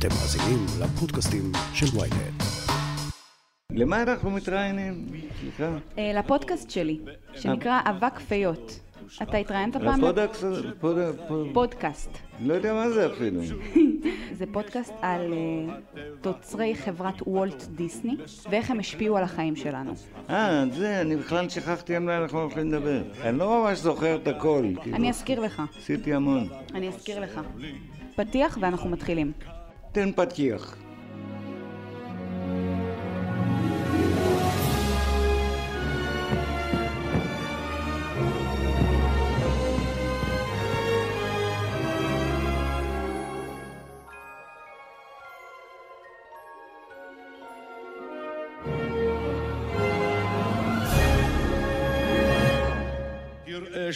אתם מאזינים לפודקאסטים של ויינט. למה אנחנו מתראיינים? סליחה. אה, לפודקאסט שלי, שנקרא אבק פיות. אתה התראיינת פעם? פודקאסט. לא יודע מה זה אפילו. זה פודקאסט על אה, תוצרי חברת וולט דיסני, ואיך הם השפיעו על החיים שלנו. אה, זה, אני בכלל שכחתי על מה אנחנו הולכים לדבר. אני לא ממש זוכר את הכל. כאילו. אני אזכיר לך, עשיתי המון. אני אזכיר לך. פתיח ואנחנו מתחילים. תן פתיח.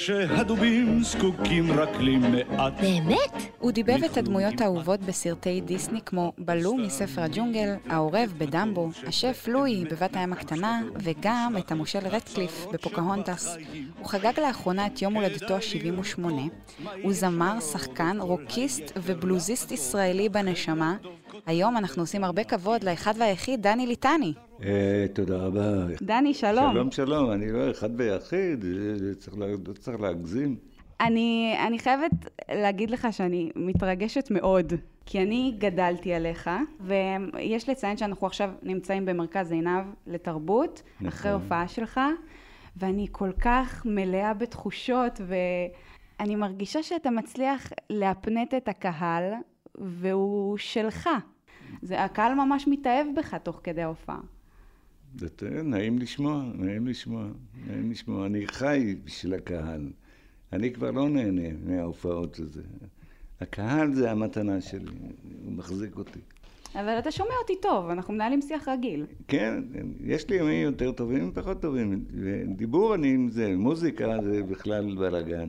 שהדובים זקוקים רק למעט באמת? הוא דיבב את הדמויות האהובות בסרטי דיסני כמו בלו מספר הג'ונגל, העורב בדמבו, השף לואי בבת הים הקטנה, וגם את המושל רטקליף בפוקהונטס. הוא חגג לאחרונה את יום הולדתו ה-78. הוא זמר, שחקן, רוקיסט ובלוזיסט ישראלי בנשמה. היום אנחנו עושים הרבה כבוד לאחד והיחיד דני ליטני. אה, תודה רבה. דני, שלום. שלום, שלום. אני לא אחד ויחיד, אה, לא צריך להגזים. אני, אני חייבת להגיד לך שאני מתרגשת מאוד, כי אני גדלתי עליך, ויש לציין שאנחנו עכשיו נמצאים במרכז עינב לתרבות, נכון. אחרי הופעה שלך, ואני כל כך מלאה בתחושות, ואני מרגישה שאתה מצליח להפנט את הקהל, והוא שלך. זה, הקהל ממש מתאהב בך תוך כדי ההופעה. זה נעים לשמוע, נעים לשמוע, נעים לשמוע. אני חי בשביל הקהל. אני כבר לא נהנה מההופעות הזה. הקהל זה המתנה שלי, הוא מחזיק אותי. אבל אתה שומע אותי טוב, אנחנו מנהלים שיח רגיל. כן, יש לי ימים יותר טובים ופחות טובים. דיבור אני עם זה, מוזיקה זה בכלל בלאגן.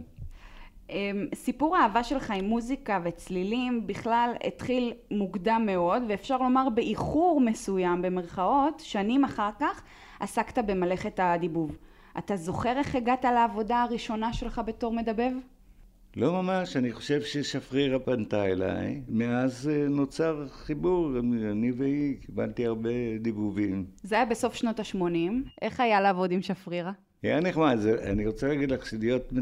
אמ, סיפור האהבה שלך עם מוזיקה וצלילים בכלל התחיל מוקדם מאוד, ואפשר לומר באיחור מסוים במרכאות, שנים אחר כך עסקת במלאכת הדיבוב. אתה זוכר איך הגעת לעבודה הראשונה שלך בתור מדבב? לא ממש, אני חושב ששפרירה פנתה אליי. מאז אה, נוצר חיבור, אני והיא, קיבלתי הרבה דיבובים. זה היה בסוף שנות ה-80. איך היה לעבוד עם שפרירה? היה נחמד, זה, אני רוצה להגיד לך שלהיות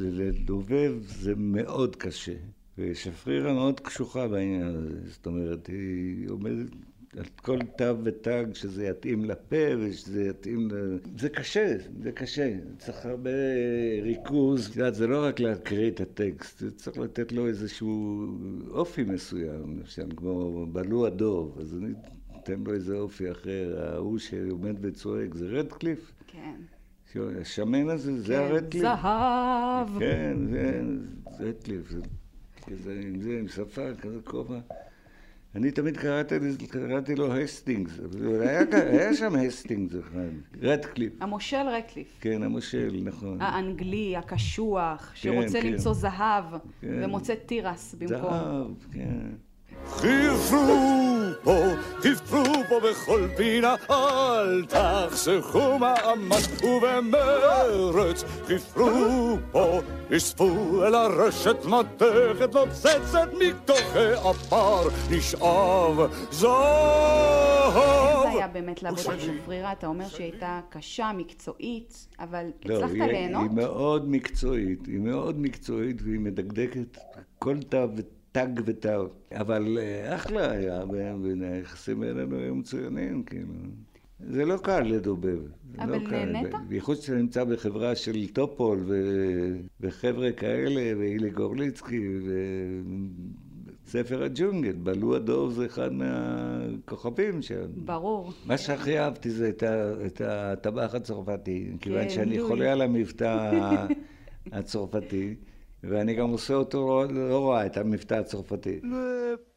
לדובב זה מאוד קשה. ושפרירה מאוד קשוחה בעניין הזה, זאת אומרת, היא עומדת על כל תו ותג שזה יתאים לפה ושזה יתאים ל... זה קשה, זה קשה. צריך הרבה ריכוז. את יודעת, זה לא רק להקריא את הטקסט, זה צריך לתת לו איזשהו אופי מסוים, למשל, כמו בלו הדוב, אז אני אתן לו איזה אופי אחר. ההוא שעומד וצועק זה רדקליף. כן. השמן הזה, זה הרדקליף. זהב! כן, זה זה כזה עם זה, עם שפה, כזה כובע. אני תמיד קראתי, קראתי לו הסטינגס, היה, היה שם הסטינגס אחד, רדקליף. המושל רדקליף. כן, המושל, נכון. האנגלי, הקשוח, שרוצה כן. למצוא זהב, כן. ומוצא תירס במקום. זהב, כן. חפרו פה, חפרו פה בכל פינה, אל תחסכו מאמץ ובמרץ. חפרו פה, אספו אל הרשת מתכת נוצצת מתוך העפר, נשאב זהב. איך זה היה באמת לעבוד עם שפרירה? אתה אומר שהיא הייתה קשה, מקצועית, אבל הצלחת לא, היא, ליהנות? היא מאוד מקצועית, היא מאוד מקצועית והיא מדקדקת כל תו ותג ותו. אבל אה, אחלה היה, והיחסים בינינו היו מצוינים, כאילו. זה לא קל לדובב. אבל לא. נהנית? בייחוד שאתה נמצא בחברה של טופול ו... וחבר'ה כאלה, ואילי גורליצקי, וספר הג'ונגל, בלו הדוב זה אחד מהכוכבים שם. ברור. מה שהכי אהבתי זה את, הטבח הצרפתי, כיוון שאני. חולה על המבטא הצרפתי, ואני גם עושה אותו לא, לא רואה, את המבטא הצרפתי.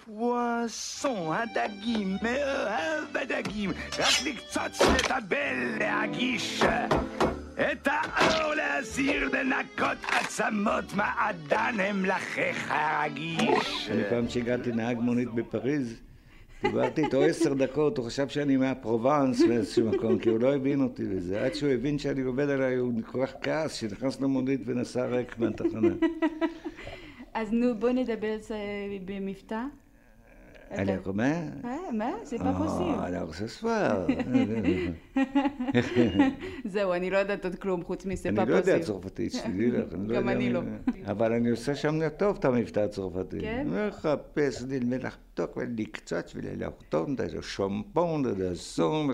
פואסון, הדגים, מאוהב בדגים, רק לקצוץ, לטבל, להגיש. את האור להסיר, לנקות עצמות, מעדן לחך הרגיש. אני פעם שהגעתי נהג מונית בפריז, דיברתי איתו עשר דקות, הוא חשב שאני מהפרובנס מאיזשהו מקום, כי הוא לא הבין אותי בזה. עד שהוא הבין שאני עובד עליי, הוא כל כך כעס, שנכנס למונית ונסע ריק מהתחנה. אז נו, בוא נדבר במבטא. Alors, comment Ouais, mais c'est pas possible. Oh, alors ce soir. זהו, אני לא יודעת עוד כלום חוץ מסה אני לא יודע. צרפתית, שתדעי לך. גם אני לא. אבל אני עושה שם טוב את המבטא הצרפתי. כן? מחפש לי מלחתוך ולקצוץ ולחתום את השומפון, את הסום.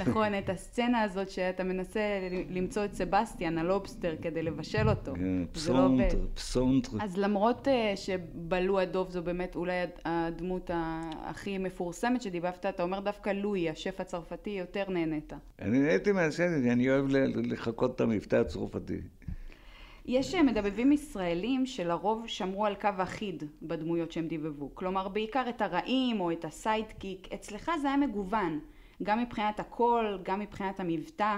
נכון, את הסצנה הזאת שאתה מנסה למצוא את סבסטיאן, הלובסטר, כדי לבשל אותו. פסונטר, פסונטר. אז למרות שבאלו הדוב זו באמת אולי הד- הדמות הכי מפורסמת שדיבבת, אתה אומר דווקא לואי, השף הצרפתי, יותר נהנית. אני נהניתי מהסרט, אני אוהב לחקות את המבטא הצרפתי. יש אה, מדבבים ישראלים שלרוב שמרו על קו אחיד בדמויות שהם דיבבו. כלומר, בעיקר את הרעים או את ה sidekick. אצלך זה היה מגוון, גם מבחינת הקול, גם מבחינת המבטא.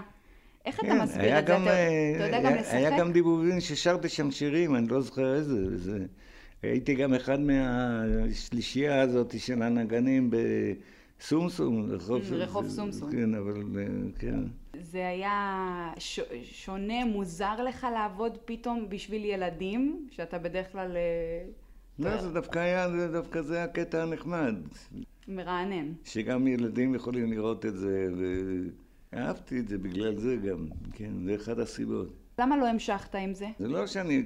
איך אתה כן, מסביר היה את זה? גם, אתה, אה, אתה יודע גם היה- לשחק? היה גם דיבובים ששרתי שם שירים, אני לא זוכר איזה. זה- הייתי גם אחד מהשלישייה הזאת של הנגנים בסומסום. רחוב Mm, רחוב סומסום. כן, אבל כן. זה היה ש... שונה, מוזר לך לעבוד פתאום בשביל ילדים, שאתה בדרך כלל אה, לא, זה דווקא היה, זה דווקא זה הקטע הנחמד. מרענן. שגם ילדים יכולים לראות את זה, ואהבתי את זה בגלל זה גם. כן, זה אחת הסיבות. למה לא המשכת עם זה? זה לא שאני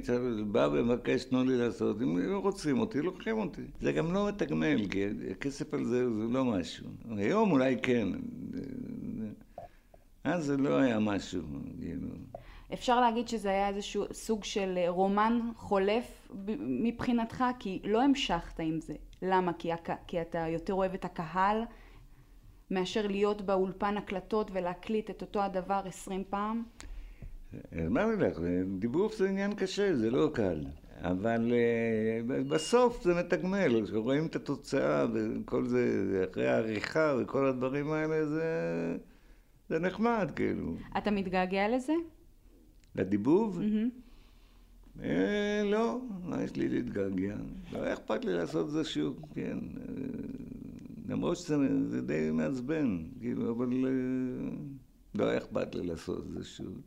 בא ומבקש, תנו לי לעשות, אם הם רוצים אותי, לוקחים אותי. זה גם לא מתגמל, כי הכסף על זה זה לא משהו. היום אולי כן. אז זה לא היה משהו, כאילו. אפשר להגיד שזה היה איזשהו סוג של רומן חולף מבחינתך, כי לא המשכת עם זה. למה? כי, הק... כי אתה יותר אוהב את הקהל מאשר להיות באולפן הקלטות ולהקליט את אותו הדבר עשרים פעם? אמרתי לך, דיבוב זה עניין קשה, זה לא קל. אבל אה, בסוף זה מתגמל, כשרואים את התוצאה וכל זה, אחרי העריכה וכל הדברים האלה, זה, זה נחמד, כאילו. אתה מתגעגע לזה? לדיבוב? מהמם. אה, לא, מה יש לי להתגעגע? לא אכפת לי לעשות זה שוב, כן. אה, למרות שזה זה די מעצבן, כאילו, אבל אה, לא אכפת לי לעשות זה שוב.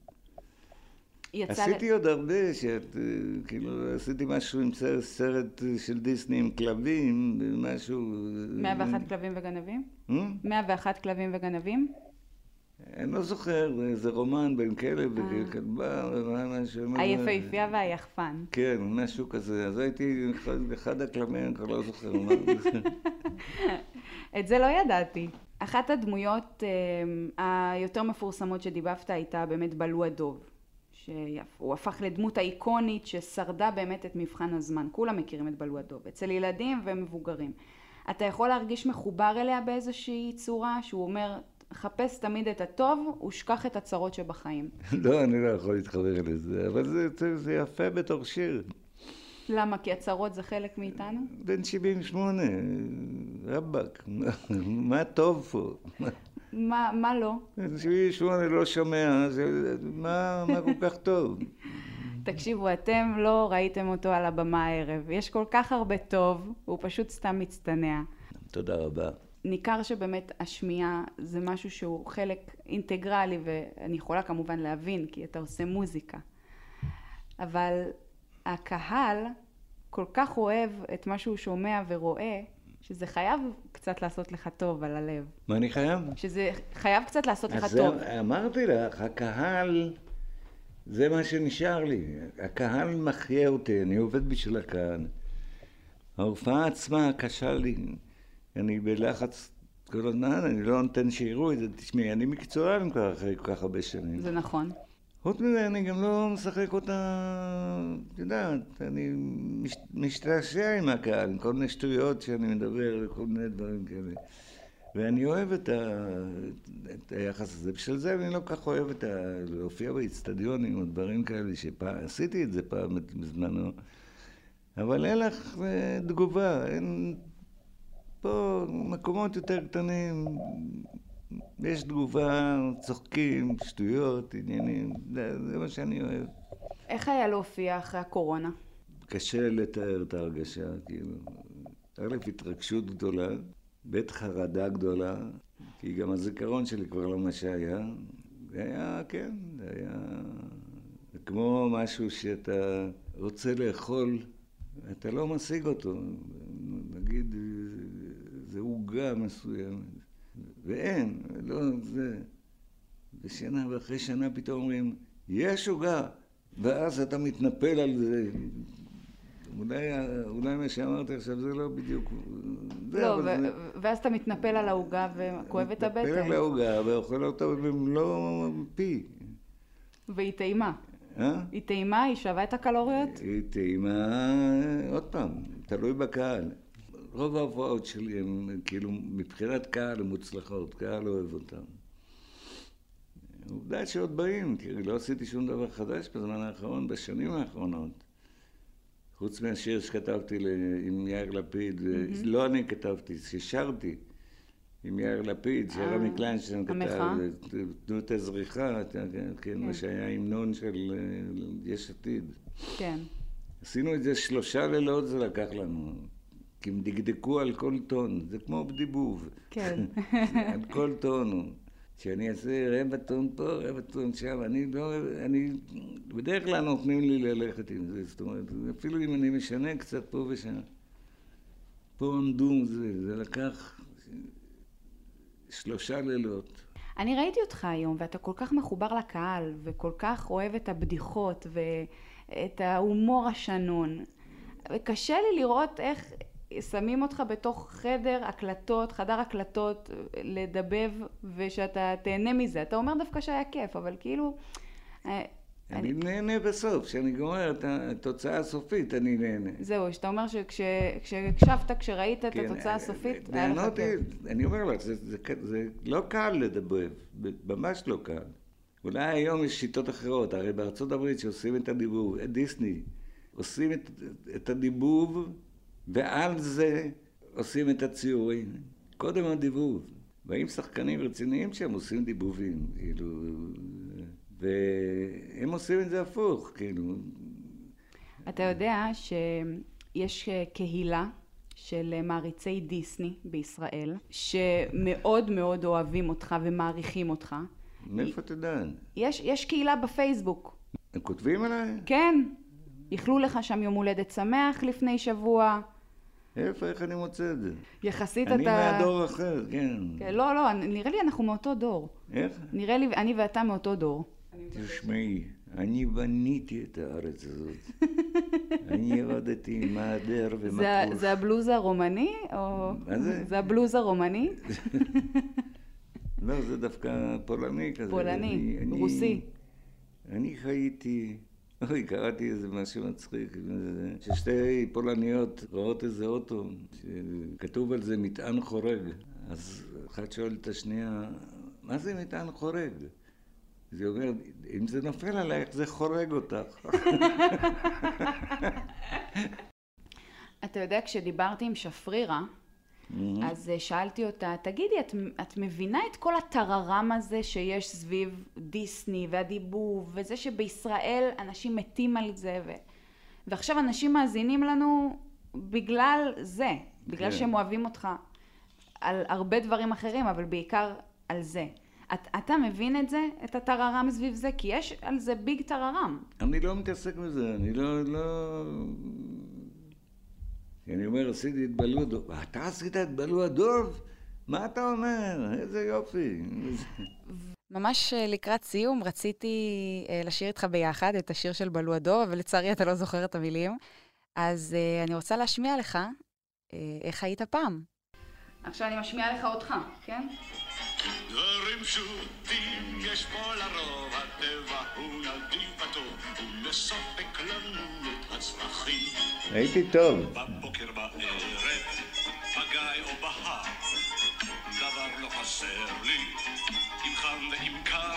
יצא... עשיתי עוד הרבה, שאת, אה, כאילו, עשיתי משהו עם סרט, סרט אה, של דיסני עם כלבים, משהו... אה, 101 כלבים וגנבים? אה? 101 כלבים וגנבים? אני לא זוכר, איזה רומן בין כלב וכלבה, משהו... היפהפייה והיחפן. כן, משהו כזה. אז הייתי אחד- הכלבים, אני כבר לא זוכר מה זה. את זה לא ידעתי. אחת הדמויות אה, היותר מפורסמות שדיבבת הייתה באמת בלו הדוב. שהוא הפך לדמות האיקונית ששרדה באמת את מבחן הזמן. כולם מכירים את בלו הדוב, אצל ילדים ומבוגרים. אתה יכול להרגיש מחובר אליה באיזושהי צורה, שהוא אומר, חפש תמיד את הטוב ושכח את הצרות שבחיים. לא, אני לא יכול להתחבר לזה, אבל זה, זה, זה יפה בתור שיר. למה? כי הצרות זה חלק מאיתנו? בן 78, רבאק, מה טוב פה? מה, מה לא? בן 78 לא שומע, זה, מה, מה כל כך טוב? תקשיבו, אתם לא ראיתם אותו על הבמה הערב. יש כל כך הרבה טוב, הוא פשוט סתם מצטנע. תודה רבה. ניכר שבאמת השמיעה זה משהו שהוא חלק אינטגרלי, ואני יכולה כמובן להבין, כי אתה עושה מוזיקה. אבל הקהל כל כך אוהב את מה שהוא שומע ורואה, שזה חייב קצת לעשות לך טוב על הלב. מה אני חייב? שזה חייב קצת לעשות לך אז טוב. זה, אמרתי לך, הקהל, זה מה שנשאר לי. הקהל מחיה אותי, אני עובד בשביל הקהל. ההופעה עצמה קשה לי. אני בלחץ כל הזמן, אני לא נותן שיראו את זה. תשמעי, אני מקצוען כבר אחרי כל כך הרבה שנים. זה נכון. חוץ מזה, אני גם לא משחק אותה, את יודעת, אני מש, משתעשע עם הקהל, עם כל מיני שטויות שאני מדבר וכל מיני דברים כאלה. ואני אוהב את, ה, את היחס הזה. בשביל זה אני לא כך אוהב את ה, להופיע באיצטדיונים או דברים כאלה, שפעם, עשיתי את זה פעם בזמנו. אבל אין לך אה, תגובה, אין... פה מקומות יותר קטנים, יש תגובה, צוחקים, שטויות, עניינים, זה, זה מה שאני אוהב. איך היה להופיע אחרי הקורונה? קשה לתאר את ההרגשה, כאילו. א', התרגשות גדולה, ב', חרדה גדולה, כי גם הזיכרון שלי כבר לא מה שהיה. זה היה, כן, זה היה... זה כמו משהו שאתה רוצה לאכול, אתה לא משיג אותו. נגיד, עוגה מסוימת. ואין, לא זה. ושנה ואחרי שנה פתאום אומרים, יש עוגה, ואז אתה מתנפל על זה. אולי, אולי מה שאמרתי עכשיו זה לא בדיוק... זה, לא, ו- זה- ואז אתה מתנפל על העוגה וכואב את מתנפל הבטן, על העוגה ואוכל אותה במלוא פי. והיא טעימה. אה? היא טעימה, היא שווה את הקלוריות? היא טעימה, עוד פעם, תלוי בקהל. רוב ההופעות שלי הן כאילו מבחינת קהל הן מוצלחות, קהל אוהב אותן. עובדה שעוד באים, כי לא עשיתי שום דבר חדש בזמן האחרון, בשנים האחרונות. חוץ מהשיר שכתבתי ל- עם יאיר לפיד, לא אני כתבתי, ששרתי עם יאיר לפיד, שרמי קליינשטיין כתב? תנו את הזריחה, אתה- כן, מה שהיה המנון של אה, יש עתיד. כן. עשינו את זה שלושה לילות זה לקח לנו. כי הם דקדקו על כל טון, זה כמו בדיבוב. כן. על כל טון. שאני אעשה רבע טון פה, רבע טון שם, אני לא, אני, בדרך כלל נותנים לי ללכת עם זה, זאת אומרת, אפילו אם אני משנה קצת פה ושם. פה עמדו, זה, זה לקח שלושה לילות. אני ראיתי אותך היום, ואתה כל כך מחובר לקהל, וכל כך אוהב את הבדיחות, ואת ההומור השנון. וקשה לי לראות איך שמים אותך בתוך חדר הקלטות, חדר הקלטות, לדבב, ושאתה תהנה מזה. אתה אומר דווקא שהיה כיף, אבל כאילו... אה, אני נהנה בסוף, כשאני גומר את התוצאה הסופית, אני נהנה. זהו, שאתה אומר שכשהקשבת, כשראית את כן, התוצאה הסופית, אה, היה לך כיף. אני אומר לך, זה, זה, זה לא קל לדבב, ממש לא קל. אולי היום יש שיטות אחרות, הרי בארצות הברית שעושים את הדיבוב, דיסני, עושים את, את הדיבוב, ועל זה עושים את הציורים. קודם הדיבוב. באים שחקנים רציניים שהם עושים דיבובים, כאילו, והם עושים את זה הפוך, כאילו. אתה יודע שיש אה, קהילה של אה, מעריצי דיסני בישראל, שמאוד מאוד אוהבים אותך ומעריכים אותך. מאיפה אתה יודע? יש, יש קהילה בפייסבוק, הם כותבים עליי? כן, איחלו לך שם יום הולדת שמח לפני שבוע, איפה, איך אני מוצא את זה? יחסית אני אתה... מהדור אחר, כן. כן, לא, לא, נראה לי אנחנו מאותו דור. איך? נראה לי, אני ואתה מאותו דור. תשמעי, אני בניתי את הארץ הזאת. אני ירדתי מהדר זה, ומקוש. זה הבלוז הרומני? או... מה זה? זה הבלוז הרומני? לא, זה דווקא פולני כזה. פולני, אני- אני- רוסי. אני חייתי, אוי, קראתי איזה משהו מצחיק, ששתי פולניות רואות איזה אוטו, שכתוב על זה מטען חורג. אז אחת שואלת את השנייה, מה זה מטען חורג? זה אומר, אם זה נופל עלייך, זה חורג אותך. אתה יודע, כשדיברתי עם שפרירה, אז אה, שאלתי אותה, תגידי, את, את מבינה את כל הטררם הזה שיש סביב דיסני והדיבוב, וזה שבישראל אנשים מתים על זה, ו... ועכשיו אנשים מאזינים לנו בגלל זה, בגלל כן. שהם אוהבים אותך על הרבה דברים אחרים, אבל בעיקר על זה. את, אתה מבין את זה, את הטררם סביב זה? כי יש על זה ביג טררם. אני לא מתעסק בזה, אני לא... לא... אני אומר, עשיתי את בלו הדוב. אתה עשית את בלו הדוב? מה אתה אומר? איזה יופי. ממש אה, לקראת סיום רציתי אה, לשיר איתך ביחד את השיר של בלו הדוב, אבל לצערי אתה לא זוכר את המילים. אז אה, אני רוצה להשמיע לך איך היית פעם. עכשיו אני משמיעה לך אותך, כן? דברים פשוטים יש פה לרוב, הטבע הוא נדיב וטוב, הוא מספק לנו את. הייתי טוב. בבוקר בערב, בגיא או בהר, דבר לא חסר לי, אם חם ואם קר,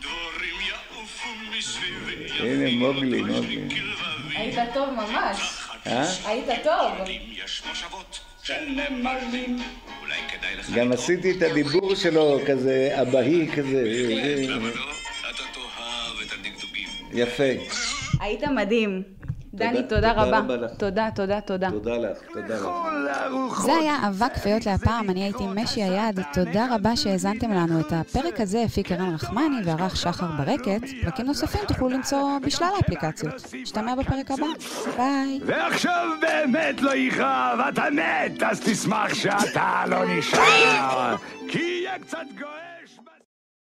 דבורים יעופו מסביבי, הנה, מוגלי, לא מוגלי. לי כלבבי, היית טוב ממש. אה? היית טוב. גם. עשיתי את הדיבור שלו כזה אבהי כזה. לא? תאהב את הדקדוקים. יפה. היית מדהים. דני, תודה רבה. תודה, תודה, תודה. תודה לך, תודה לך. זה היה אבק פיות להפעם, אני הייתי משי היד, תודה רבה שהאזנתם לנו. את הפרק הזה הפיק ערן רחמני וערך שחר ברקת. פרקים נוספים תוכלו למצוא בשלל האפליקציות. נשתמע בפרק הבא. ביי. ועכשיו באמת לא יכאב, אתה מת, אז תשמח שאתה לא נשאר. כי יהיה קצת גועש...